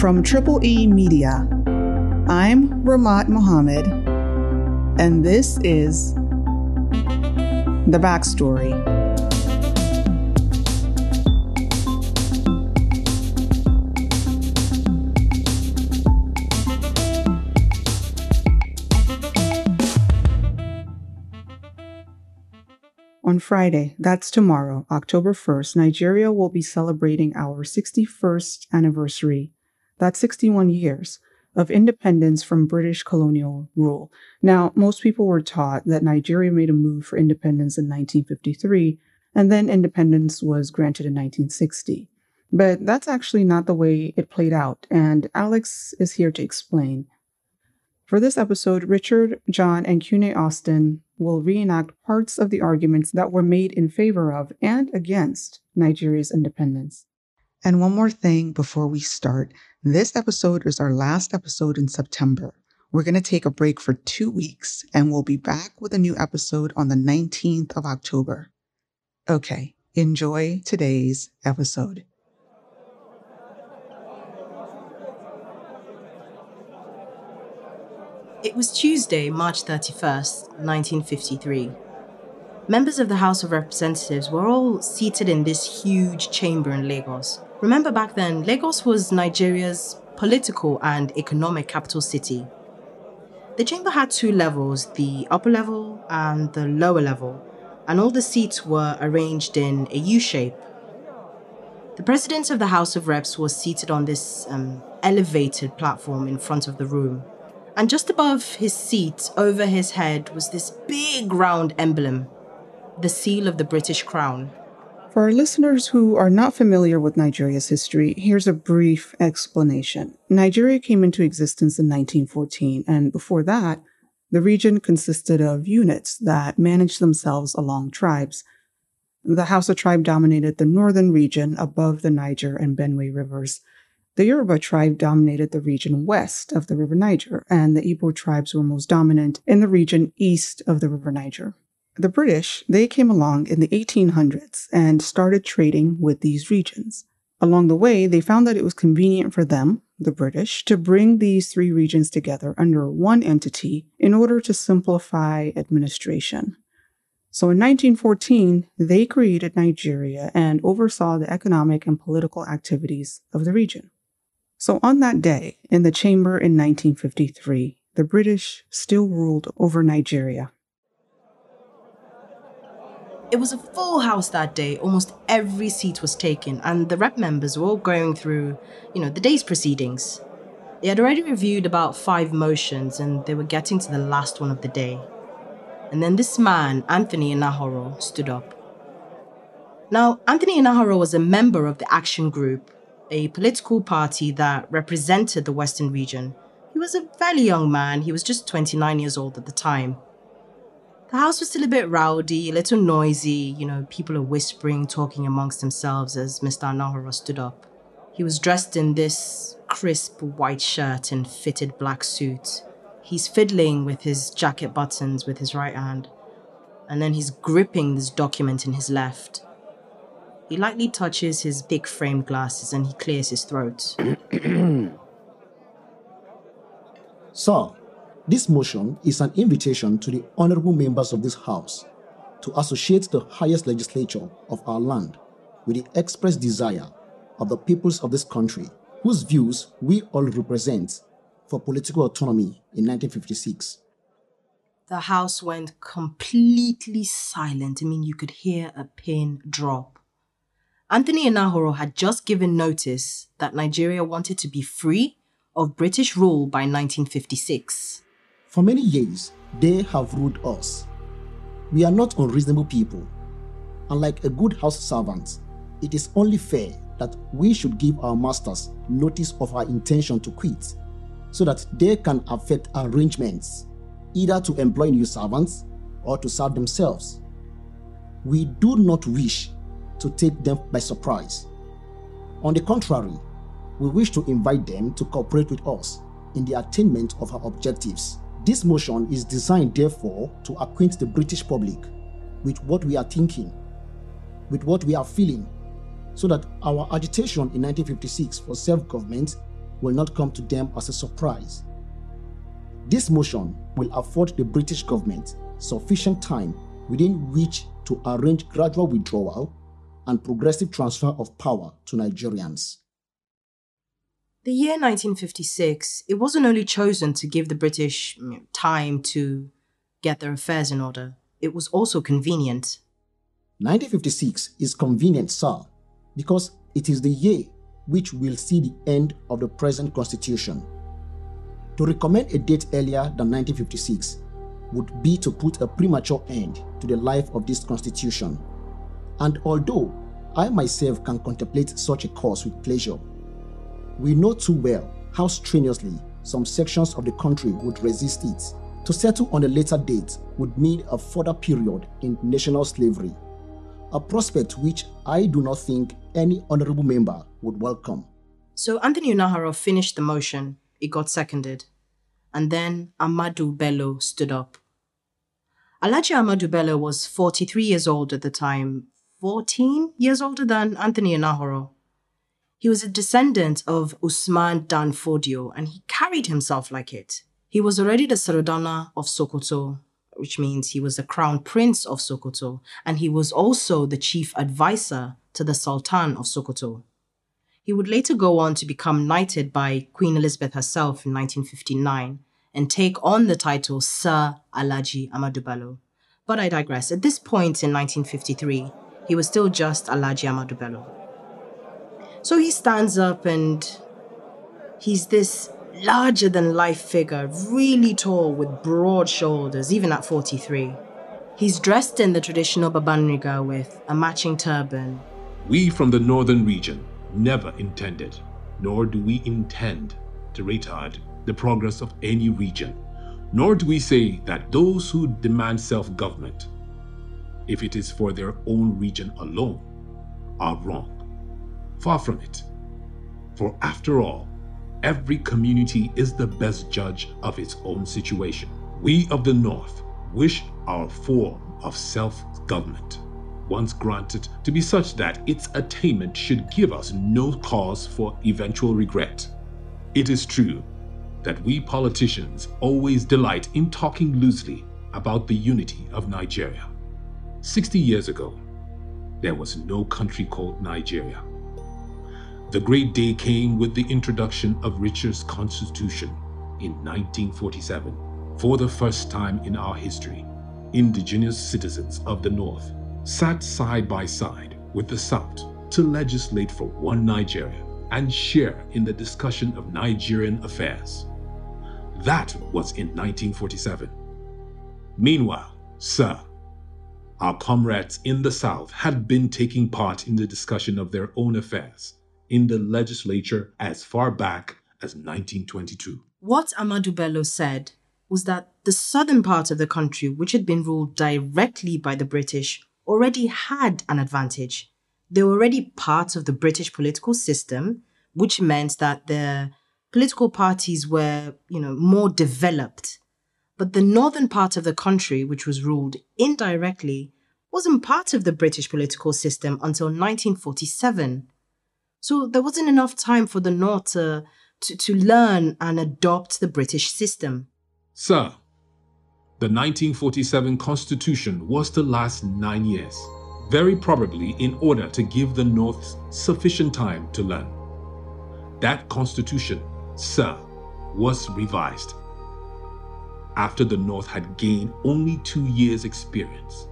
From Triple E Media, I'm Rahmat Muhammad, and this is The Backstory. On Friday, that's tomorrow, October 1st, Nigeria will be celebrating our 61st anniversary. That's 61 years of independence from British colonial rule. Now, most people were taught that Nigeria made a move for independence in 1953, and then independence was granted in 1960. But that's actually not the way it played out, and Alex is here to explain. For this episode, Richard, John, and Kyunne Austin will reenact parts of the arguments that were made in favor of and against Nigeria's independence. And one more thing before we start this episode is our last episode in September. We're going to take a break for two weeks and we'll be back with a new episode on the 19th of October. Okay, enjoy today's episode. It was Tuesday, March 31st, 1953. Members of the House of Representatives were all seated in this huge chamber in Lagos. Remember back then, Lagos was Nigeria's political and economic capital city. The chamber had two levels the upper level and the lower level, and all the seats were arranged in a U shape. The president of the House of Reps was seated on this um, elevated platform in front of the room. And just above his seat, over his head, was this big round emblem, the seal of the British Crown. For our listeners who are not familiar with Nigeria's history, here's a brief explanation. Nigeria came into existence in 1914, and before that, the region consisted of units that managed themselves along tribes. The Hausa tribe dominated the northern region above the Niger and Benue rivers. The Yoruba tribe dominated the region west of the River Niger, and the Igbo tribes were most dominant in the region east of the River Niger. The British, they came along in the 1800s and started trading with these regions. Along the way, they found that it was convenient for them, the British, to bring these three regions together under one entity in order to simplify administration. So in 1914, they created Nigeria and oversaw the economic and political activities of the region. So on that day, in the chamber in 1953, the British still ruled over Nigeria. It was a full house that day. Almost every seat was taken, and the rep members were all going through, you know, the day's proceedings. They had already reviewed about five motions, and they were getting to the last one of the day. And then this man, Anthony Enahoro, stood up. Now, Anthony Enahoro was a member of the Action Group, a political party that represented the Western region. He was a fairly young man, he was just 29 years old at the time. The house was still a bit rowdy, a little noisy, you know, people are whispering, talking amongst themselves as Mr. Enahoro stood up. He was dressed in this crisp white shirt and fitted black suit. He's fiddling with his jacket buttons with his right hand, and then he's gripping this document in his left. He lightly touches his thick framed glasses and he clears his throat. Sir, this motion is an invitation to the honorable members of this House to associate the highest legislature of our land with the express desire of the peoples of this country, whose views we all represent for political autonomy in 1956. The house went completely silent. I mean, you could hear a pin drop. Anthony Enahoro had just given notice that Nigeria wanted to be free of British rule by 1956. For many years, they have ruled us. We are not unreasonable people. Unlike a good house servant, it is only fair that we should give our masters notice of our intention to quit so that they can affect arrangements either to employ new servants or to serve themselves. We do not wish to take them by surprise. On the contrary, we wish to invite them to cooperate with us in the attainment of our objectives. This motion is designed, therefore, to acquaint the British public with what we are thinking, with what we are feeling, so that our agitation in 1956 for self government will not come to them as a surprise. This motion will afford the British government sufficient time within which to arrange gradual withdrawal and progressive transfer of power to Nigerians. The year 1956, it wasn't only chosen to give the British time to get their affairs in order, it was also convenient. 1956 is convenient, sir, because it is the year which will see the end of the present constitution. To recommend a date earlier than 1956 would be to put a premature end to the life of this constitution. And although I myself can contemplate such a course with pleasure, we know too well how strenuously some sections of the country would resist it. To settle on a later date would mean a further period in national slavery, a prospect which I do not think any honorable member would welcome. So Anthony Enahoro finished the motion, it got seconded, and then Ahmadu Bello stood up. Alhaji Ahmadu Bello was 43 years old at the time, 14 years older than Anthony Enahoro. He was a descendant of Usman Dan Fodio and he carried himself like it. He was already the Sardauna of Sokoto, which means he was the crown prince of Sokoto, and he was also the chief advisor to the Sultan of Sokoto. He would later go on to become knighted by Queen Elizabeth herself in 1959 and take on the title Sir Alhaji Ahmadu Bello. But I digress. At this point in 1953, he was still just Alhaji Ahmadu Bello. So he stands up and he's this larger than life figure, really tall with broad shoulders, even at 43. He's dressed in the traditional Babanriga with a matching turban. We from the northern region never intended, nor do we intend, to retard the progress of any region, nor do we say that those who demand self government, if it is for their own region alone, are wrong. Far from it. For after all, every community is the best judge of its own situation. We of the North wish our form of self government, once granted, to be such that its attainment should give us no cause for eventual regret. It is true that we politicians always delight in talking loosely about the unity of Nigeria. 60 years ago, there was no country called Nigeria. The great day came with the introduction of Richard's Constitution in 1947. For the first time in our history, indigenous citizens of the North sat side by side with the South to legislate for one Nigeria and share in the discussion of Nigerian affairs. That was in 1947. Meanwhile, sir, our comrades in the South had been taking part in the discussion of their own affairs in the legislature as far back as 1922. What Ahmadu Bello said was that the southern part of the country, which had been ruled directly by the British, already had an advantage. They were already part of the British political system, which meant that the political parties were, you know, more developed. But the northern part of the country, which was ruled indirectly, wasn't part of the British political system until 1947. So there wasn't enough time for the North to, to, to learn and adopt the British system. Sir, the 1947 Constitution was to last nine years, very probably in order to give the North sufficient time to learn. That Constitution Sir, was revised after the North had gained only two years' experience.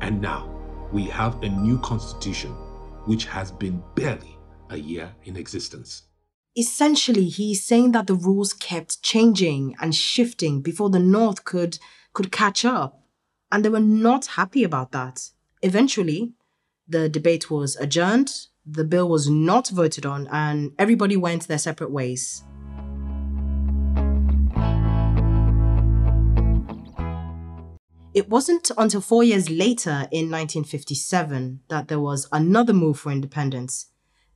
And now we have a new constitution which has been barely a year in existence. Essentially, he's saying that the rules kept changing and shifting before the North could, could catch up. And they were not happy about that. Eventually, the debate was adjourned the bill was not voted on and everybody went their separate ways. It wasn't until four years later, in 1957, that there was another move for independence,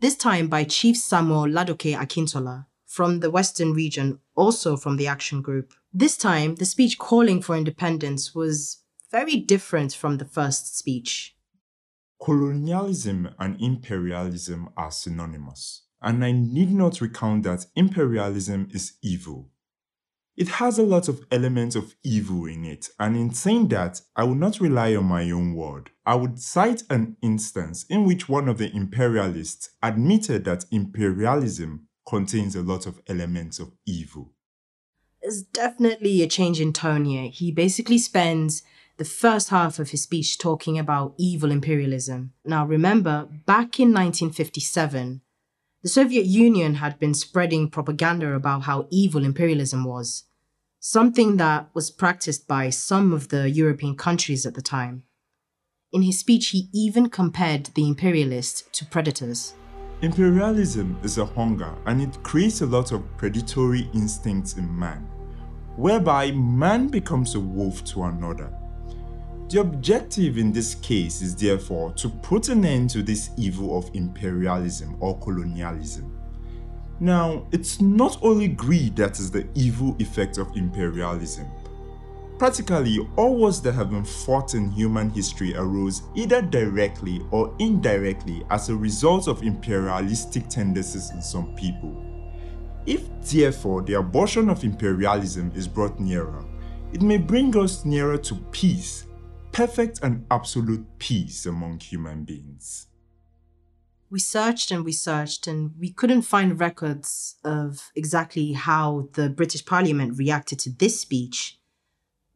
this time by Chief Samuel Ladoke Akintola from the Western region, also from the Action Group. This time, the speech calling for independence was very different from the first speech. Colonialism and imperialism are synonymous. and I need not recount that imperialism is evil. It has a lot of elements of evil in it, and in saying that, I would not rely on my own word. I would cite an instance in which one of the imperialists admitted that imperialism contains a lot of elements of evil. There's definitely a change in tone here. He basically spends the first half of his speech talking about evil imperialism. Now, remember, back in 1957, the Soviet Union had been spreading propaganda about how evil imperialism was something that was practiced by some of the European countries at the time. In his speech, he even compared the imperialists to predators. Imperialism is a hunger and it creates a lot of predatory instincts in man, whereby man becomes a wolf to another. The objective in this case is therefore to put an end to this evil of imperialism or colonialism. Now, it's not only greed that is the evil effect of imperialism. Practically, all wars that have been fought in human history arose either directly or indirectly as a result of imperialistic tendencies in some people. If, therefore, the abortion of imperialism is brought nearer, it may bring us nearer to peace, perfect and absolute peace among human beings we searched and we searched and we couldn't find records of exactly how the British Parliament reacted to this speech.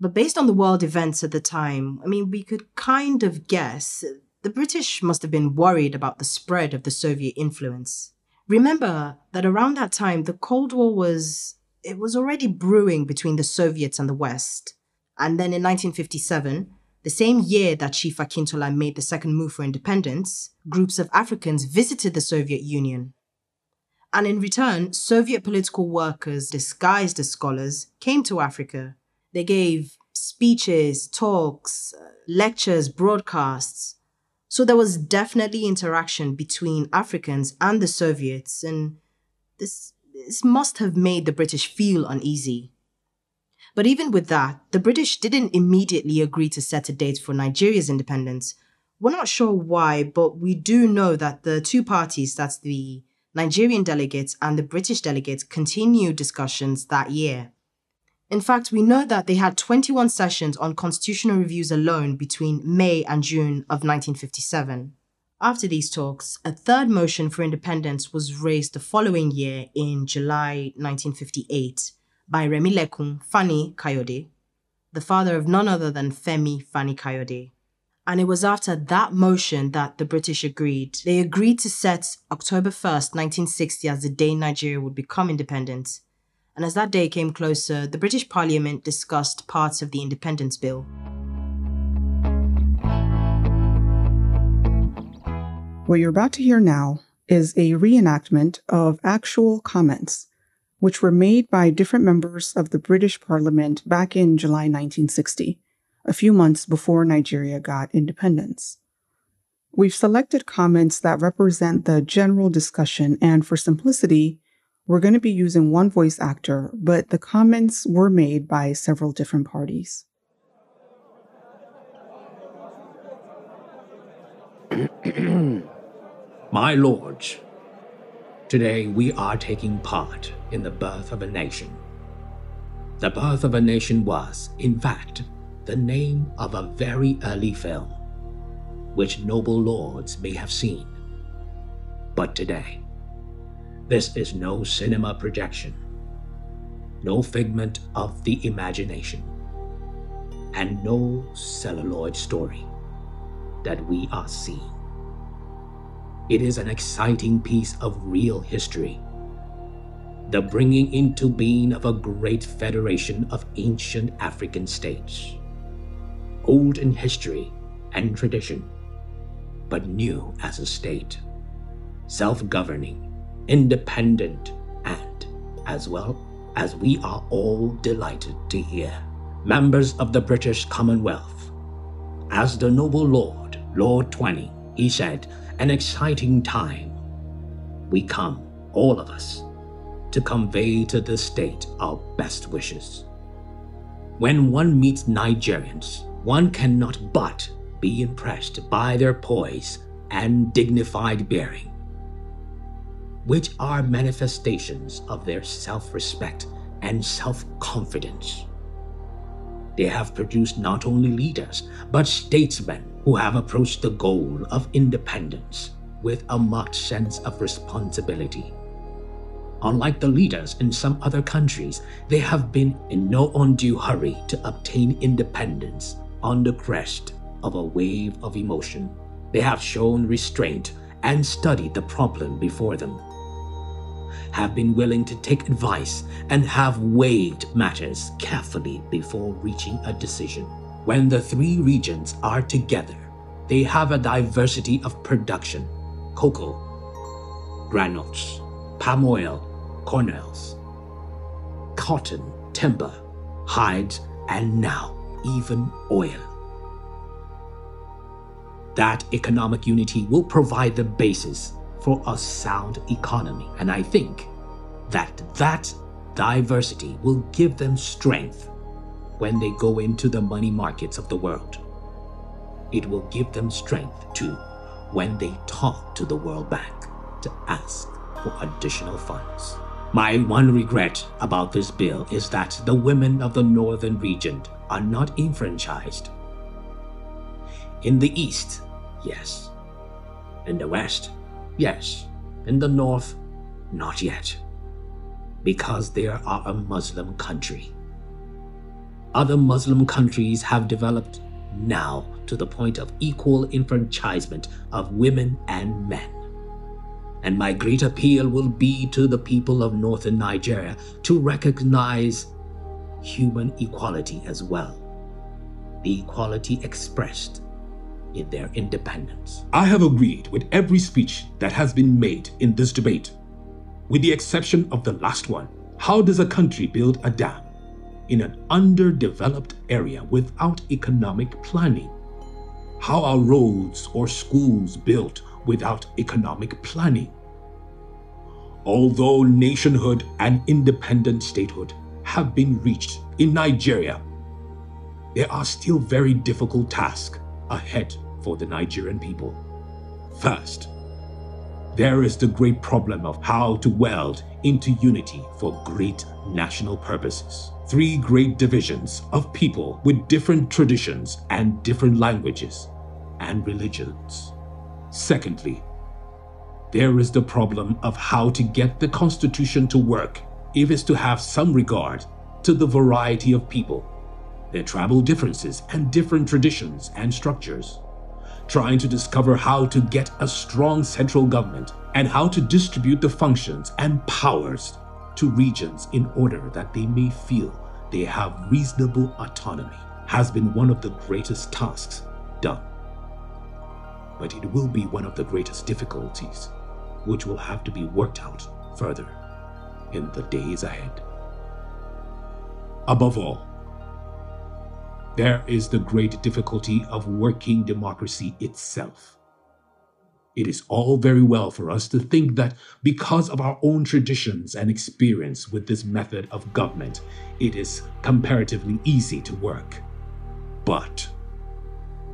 But based on the world events at the time, I mean, we could kind of guess the British must have been worried about the spread of the Soviet influence. Remember that around that time, the Cold War was it was already brewing between the Soviets and the West. And then in 1957, the same year that Chief Akintola made the second move for independence, groups of Africans visited the Soviet Union. And in return, Soviet political workers disguised as scholars came to Africa. They gave speeches, talks, uh, lectures, broadcasts. So there was definitely interaction between Africans and the Soviets, and this, this must have made the British feel uneasy. But even with that, the British didn't immediately agree to set a date for Nigeria's independence. We're not sure why, but we do know that the two parties, that's the Nigerian delegates and the British delegates, continued discussions that year. In fact, we know that they had 21 sessions on constitutional reviews alone between May and June of 1957. After these talks, a third motion for independence was raised the following year in July 1958 by Lekun Fani Kayode, the father of none other than Femi Fani Kayode. And it was after that motion that the British agreed. They agreed to set October 1st, 1960 as the day Nigeria would become independent. And as that day came closer, the British Parliament discussed parts of the Independence Bill. What you're about to hear now is a reenactment of actual comments which were made by different members of the British Parliament back in July 1960, a few months before Nigeria got independence. We've selected comments that represent the general discussion, and for simplicity, we're going to be using one voice actor, but the comments were made by several different parties. My lords, Today, we are taking part in the birth of a nation. The birth of a nation was, in fact, the name of a very early film, which noble lords may have seen. But today, this is no cinema projection, no figment of the imagination, and no celluloid story that we are seeing. It is an exciting piece of real history. The bringing into being of a great federation of ancient African states. Old in history and tradition, but new as a state. Self governing, independent, and, as well as we are all delighted to hear, members of the British Commonwealth. As the noble Lord, Lord Twining, he said, an exciting time. We come, all of us, to convey to the state our best wishes. When one meets Nigerians, one cannot but be impressed by their poise and dignified bearing. which are manifestations of their self respect and self confidence. They have produced not only leaders, but statesmen who have approached the goal of independence with a marked sense of responsibility. Unlike the leaders in some other countries, they have been in no undue hurry to obtain independence on the crest of a wave of emotion. They have shown restraint and studied the problem before them, have been willing to take advice, and have weighed matters carefully before reaching a decision. When the three regions are together, they have a diversity of production cocoa, granules, palm oil, kernels, cotton, timber, hides, and now even oil. That economic unity will provide the basis for a sound economy, and I think that that diversity will give them strength when they go into the money markets of the world. It will give them strength too when they talk to the World Bank to ask for additional funds. My one regret about this bill is that the women of the northern region are not enfranchised. In the east, yes. In the west, yes. In the north, not yet. Because they are a Muslim country. Other Muslim countries have developed now to the point of equal enfranchisement of women and men and my great appeal will be to the people of northern Nigeria to recognize human equality as well, the equality expressed in their independence. I have agreed with every speech that has been made in this debate, with the exception of the last one. How does a country build a dam in an underdeveloped area without economic planning? How are roads or schools built without economic planning. Although nationhood and independent statehood have been reached in Nigeria, there are still very difficult tasks ahead for the Nigerian people. First, there is the great problem of how to weld into unity for great national purposes. Three great divisions of people with different traditions and different languages and religions. Secondly, there is the problem of how to get the Constitution to work if it's to have some regard to the variety of people, their tribal differences, and different traditions and structures. Trying to discover how to get a strong central government and how to distribute the functions and powers to regions in order that they may feel they have reasonable autonomy has been one of the greatest tasks done but it will be one of the greatest difficulties, which will have to be worked out further in the days ahead. Above all, there is the great difficulty of working democracy itself. It is all very well for us to think that because of our own traditions and experience with this method of government, it is comparatively easy to work. But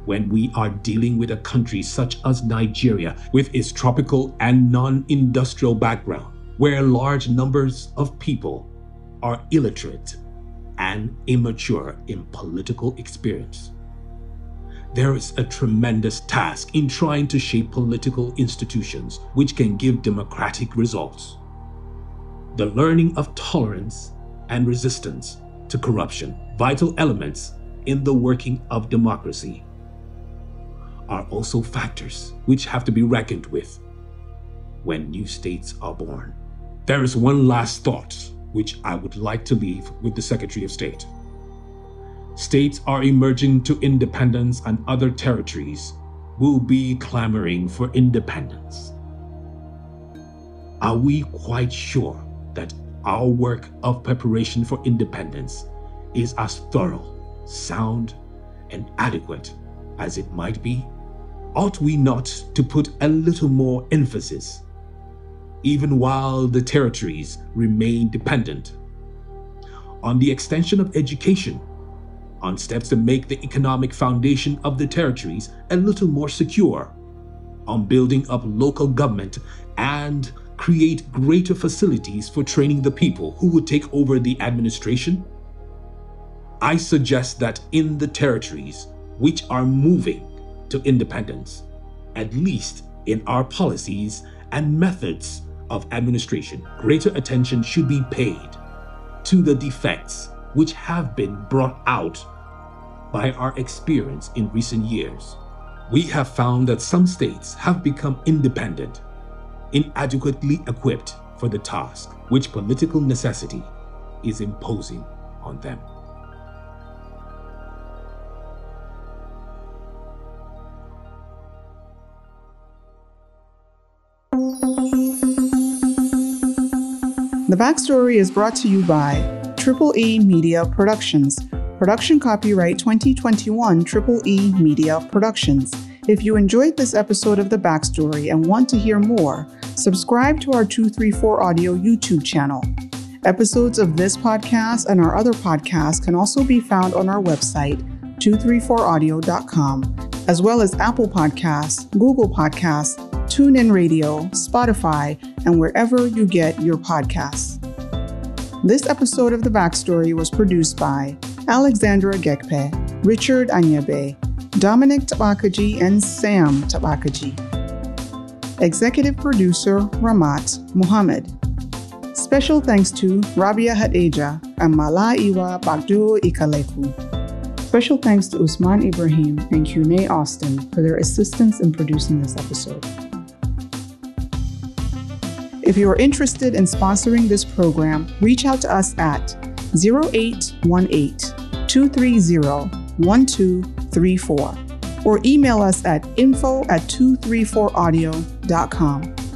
when we are dealing with a country such as Nigeria with its tropical and non industrial background, where large numbers of people are illiterate and immature in political experience. There is a tremendous task in trying to shape political institutions which can give democratic results. The learning of tolerance and resistance to corruption, vital elements in the working of democracy, are also factors which have to be reckoned with when new states are born. There is one last thought which I would like to leave with the Secretary of State. States are emerging to independence, and other territories will be clamoring for independence. Are we quite sure that our work of preparation for independence is as thorough, sound, and adequate as it might be? ought we not to put a little more emphasis, even while the territories remain dependent, on the extension of education, on steps to make the economic foundation of the territories a little more secure, on building up local government and create greater facilities for training the people who would take over the administration? I suggest that in the territories which are moving to independence, at least in our policies and methods of administration, greater attention should be paid to the defects which have been brought out by our experience in recent years. We have found that some states have become independent, inadequately equipped for the task which political necessity is imposing on them. The backstory is brought to you by Triple E Media Productions. Production copyright 2021 Triple E Media Productions. If you enjoyed this episode of The Backstory and want to hear more, subscribe to our 234 Audio YouTube channel. Episodes of this podcast and our other podcasts can also be found on our website, 234audio.com, as well as Apple Podcasts, Google Podcasts, TuneIn Radio, Spotify, and wherever you get your podcasts. This episode of The Backstory was produced by Alexandra Gekpe, Richard Anyebe, Dominic Tabakaji, and Sam Tabakaji. Executive producer Rahmat Muhammad. Special thanks to Rabia Hadejia and Mala Iwa Gbado Ikaleku. Special thanks to Usman Ibrahim and Kyunne Austin for their assistance in producing this episode. If you are interested in sponsoring this program, reach out to us at 0818 230 1234 or email us at info at 234audio.com.